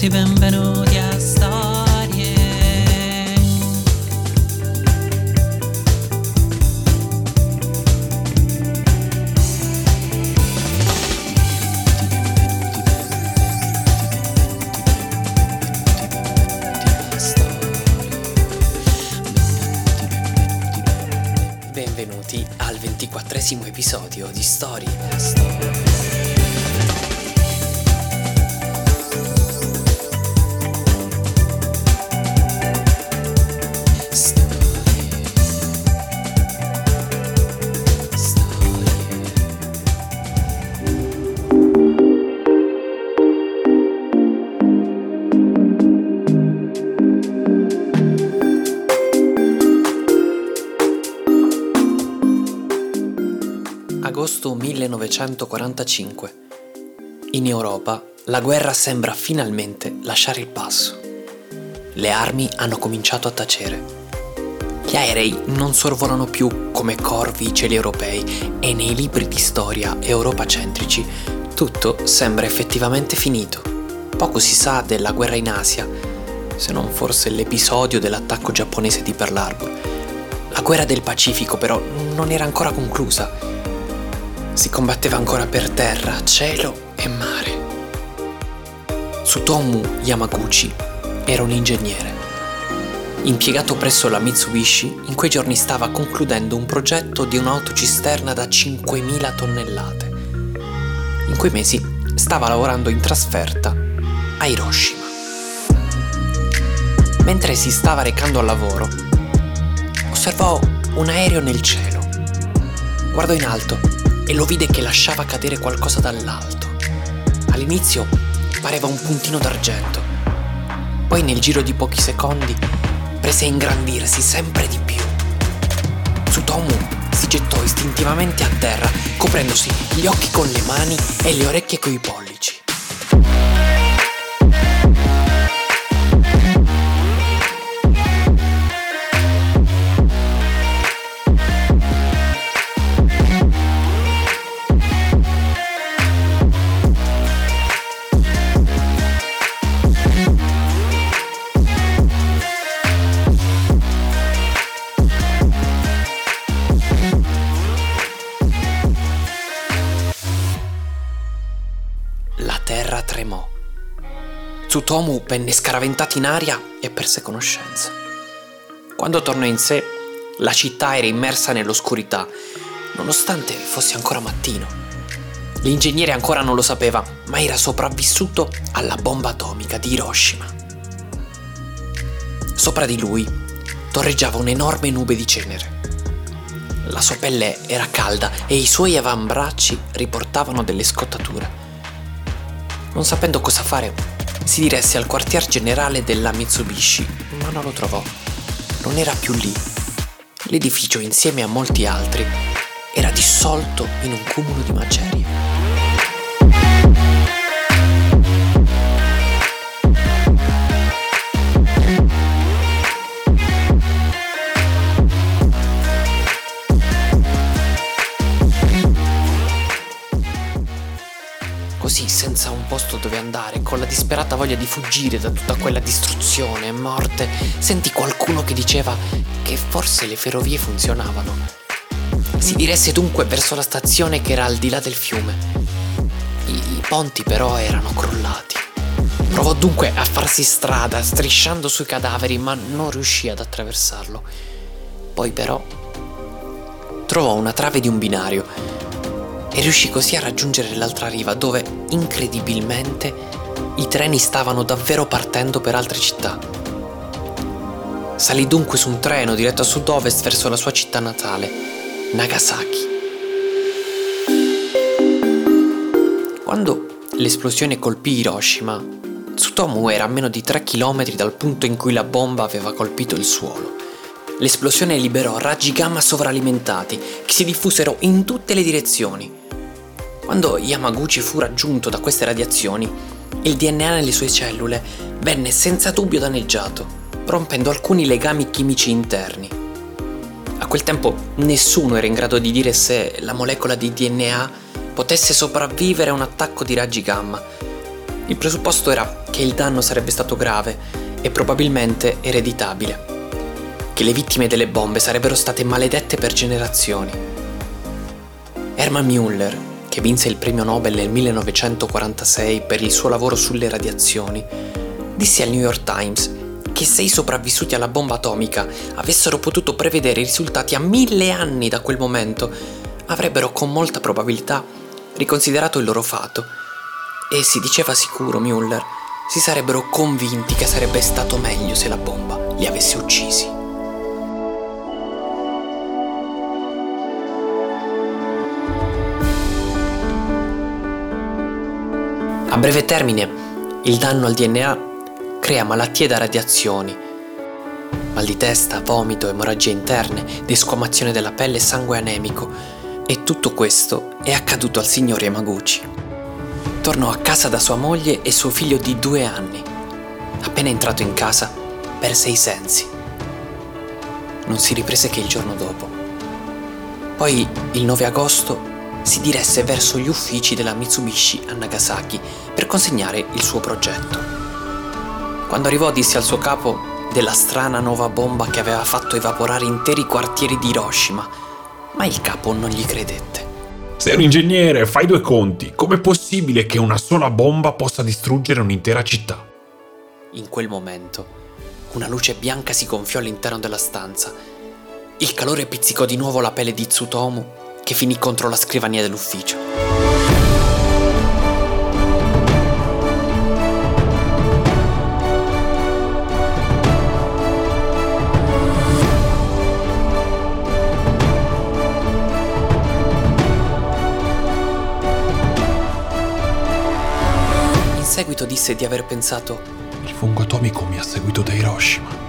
benvenuti, ben, benvenuti, a Storie. Benvenuti al ventiquattresimo episodio di Story. Agosto 1945. In Europa la guerra sembra finalmente lasciare il passo. Le armi hanno cominciato a tacere. Gli aerei non sorvolano più come corvi i cieli europei e nei libri di storia europacentrici tutto sembra effettivamente finito. Poco si sa della guerra in Asia, se non forse l'episodio dell'attacco giapponese di Pearl Harbor. La guerra del Pacifico però non era ancora conclusa. Si combatteva ancora per terra, cielo e mare. Tsutomu Yamaguchi era un ingegnere. Impiegato presso la Mitsubishi, in quei giorni stava concludendo un progetto di un'autocisterna da 5.000 tonnellate. In quei mesi stava lavorando in trasferta a Hiroshima. Mentre si stava recando al lavoro, osservò un aereo nel cielo. Guardò in alto e lo vide che lasciava cadere qualcosa dall'alto. All'inizio pareva un puntino d'argento, poi nel giro di pochi secondi prese a ingrandirsi sempre di più. Tsutomu si gettò istintivamente a terra, coprendosi gli occhi con le mani e le orecchie coi pollici. Tsutomu venne scaraventato in aria e perse conoscenza. Quando tornò in sé, la città era immersa nell'oscurità, nonostante fosse ancora mattino. L'ingegnere ancora non lo sapeva, ma era sopravvissuto alla bomba atomica di Hiroshima. Sopra di lui torreggiava un'enorme nube di cenere. La sua pelle era calda e i suoi avambracci riportavano delle scottature. Non sapendo cosa fare, si diresse al quartier generale della Mitsubishi, ma non lo trovò. Non era più lì. L'edificio, insieme a molti altri, era dissolto in un cumulo di macerie. Andare, con la disperata voglia di fuggire da tutta quella distruzione e morte, sentì qualcuno che diceva che forse le ferrovie funzionavano. Si diresse dunque verso la stazione che era al di là del fiume. I, i ponti però erano crollati. Provò dunque a farsi strada, strisciando sui cadaveri, ma non riuscì ad attraversarlo. Poi però trovò una trave di un binario e riuscì così a raggiungere l'altra riva dove, incredibilmente, i treni stavano davvero partendo per altre città. Salì dunque su un treno diretto a sud-ovest verso la sua città natale, Nagasaki. Quando l'esplosione colpì Hiroshima, Tsutomu era a meno di 3 km dal punto in cui la bomba aveva colpito il suolo. L'esplosione liberò raggi gamma sovralimentati che si diffusero in tutte le direzioni. Quando Yamaguchi fu raggiunto da queste radiazioni, il DNA nelle sue cellule venne senza dubbio danneggiato, rompendo alcuni legami chimici interni. A quel tempo nessuno era in grado di dire se la molecola di DNA potesse sopravvivere a un attacco di raggi gamma Il presupposto era che il danno sarebbe stato grave e probabilmente ereditabile, che le vittime delle bombe sarebbero state maledette per generazioni. Hermann Müller, che vinse il premio Nobel nel 1946 per il suo lavoro sulle radiazioni, disse al New York Times che se i sopravvissuti alla bomba atomica avessero potuto prevedere i risultati a mille anni da quel momento, avrebbero con molta probabilità riconsiderato il loro fato. E si diceva sicuro, Müller, si sarebbero convinti che sarebbe stato meglio se la bomba li avesse uccisi. Breve termine, il danno al DNA crea malattie da radiazioni, mal di testa, vomito, emorragie interne, desquamazione della pelle e sangue anemico. E tutto questo è accaduto al signor Yamaguchi. Tornò a casa da sua moglie e suo figlio di due anni. Appena entrato in casa, perse i sensi. Non si riprese che il giorno dopo. Poi, il 9 agosto, si diresse verso gli uffici della Mitsubishi a Nagasaki per consegnare il suo progetto. Quando arrivò disse al suo capo della strana nuova bomba che aveva fatto evaporare interi quartieri di Hiroshima, ma il capo non gli credette. Sei un ingegnere, fai due conti. Com'è possibile che una sola bomba possa distruggere un'intera città? In quel momento, una luce bianca si gonfiò all'interno della stanza. Il calore pizzicò di nuovo la pelle di Tsutomu, che finì contro la scrivania dell'ufficio. seguito disse di aver pensato Il fungo atomico mi ha seguito da Hiroshima.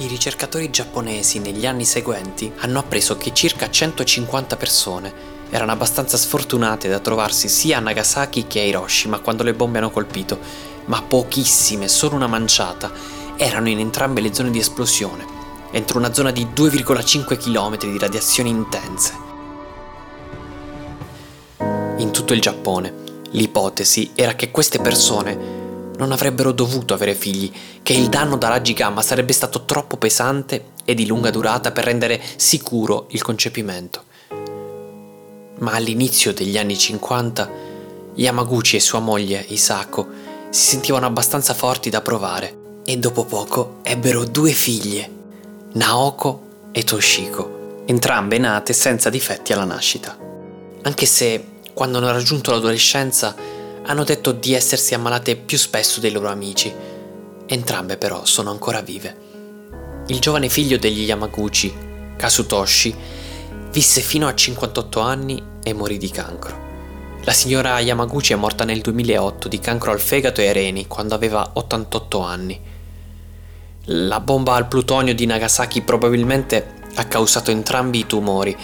I ricercatori giapponesi negli anni seguenti hanno appreso che circa 150 persone erano abbastanza sfortunate da trovarsi sia a Nagasaki che a Hiroshima quando le bombe hanno colpito, ma pochissime, solo una manciata, erano in entrambe le zone di esplosione, entro una zona di 2,5 km di radiazioni intense. In tutto il Giappone L'ipotesi era che queste persone non avrebbero dovuto avere figli, che il danno da raggi gamma sarebbe stato troppo pesante e di lunga durata per rendere sicuro il concepimento. Ma all'inizio degli anni 50, Yamaguchi e sua moglie Isako si sentivano abbastanza forti da provare e dopo poco ebbero due figlie, Naoko e Toshiko, entrambe nate senza difetti alla nascita. Anche se quando hanno raggiunto l'adolescenza, hanno detto di essersi ammalate più spesso dei loro amici. Entrambe però sono ancora vive. Il giovane figlio degli Yamaguchi, Kasutoshi, visse fino a 58 anni e morì di cancro. La signora Yamaguchi è morta nel 2008 di cancro al fegato e ai reni quando aveva 88 anni. La bomba al plutonio di Nagasaki probabilmente ha causato entrambi i tumori,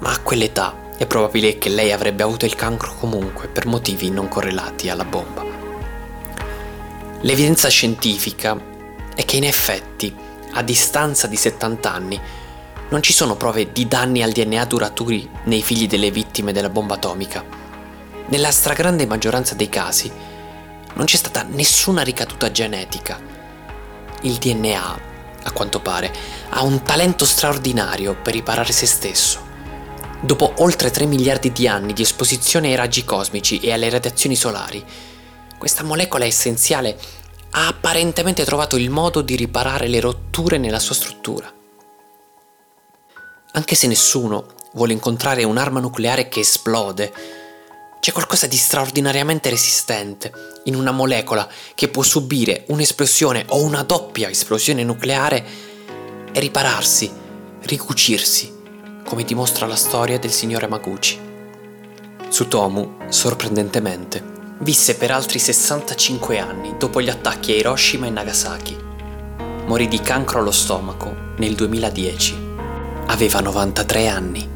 ma a quell'età è probabile che lei avrebbe avuto il cancro comunque per motivi non correlati alla bomba. L'evidenza scientifica è che in effetti, a distanza di 70 anni, non ci sono prove di danni al DNA duraturi nei figli delle vittime della bomba atomica. Nella stragrande maggioranza dei casi non c'è stata nessuna ricaduta genetica. Il DNA, a quanto pare, ha un talento straordinario per riparare se stesso. Dopo oltre 3 miliardi di anni di esposizione ai raggi cosmici e alle radiazioni solari, questa molecola essenziale ha apparentemente trovato il modo di riparare le rotture nella sua struttura. Anche se nessuno vuole incontrare un'arma nucleare che esplode, c'è qualcosa di straordinariamente resistente in una molecola che può subire un'esplosione o una doppia esplosione nucleare e ripararsi, ricucirsi come dimostra la storia del signore Maguchi. Tsutomu, sorprendentemente, visse per altri 65 anni dopo gli attacchi a Hiroshima e Nagasaki. Morì di cancro allo stomaco nel 2010. Aveva 93 anni.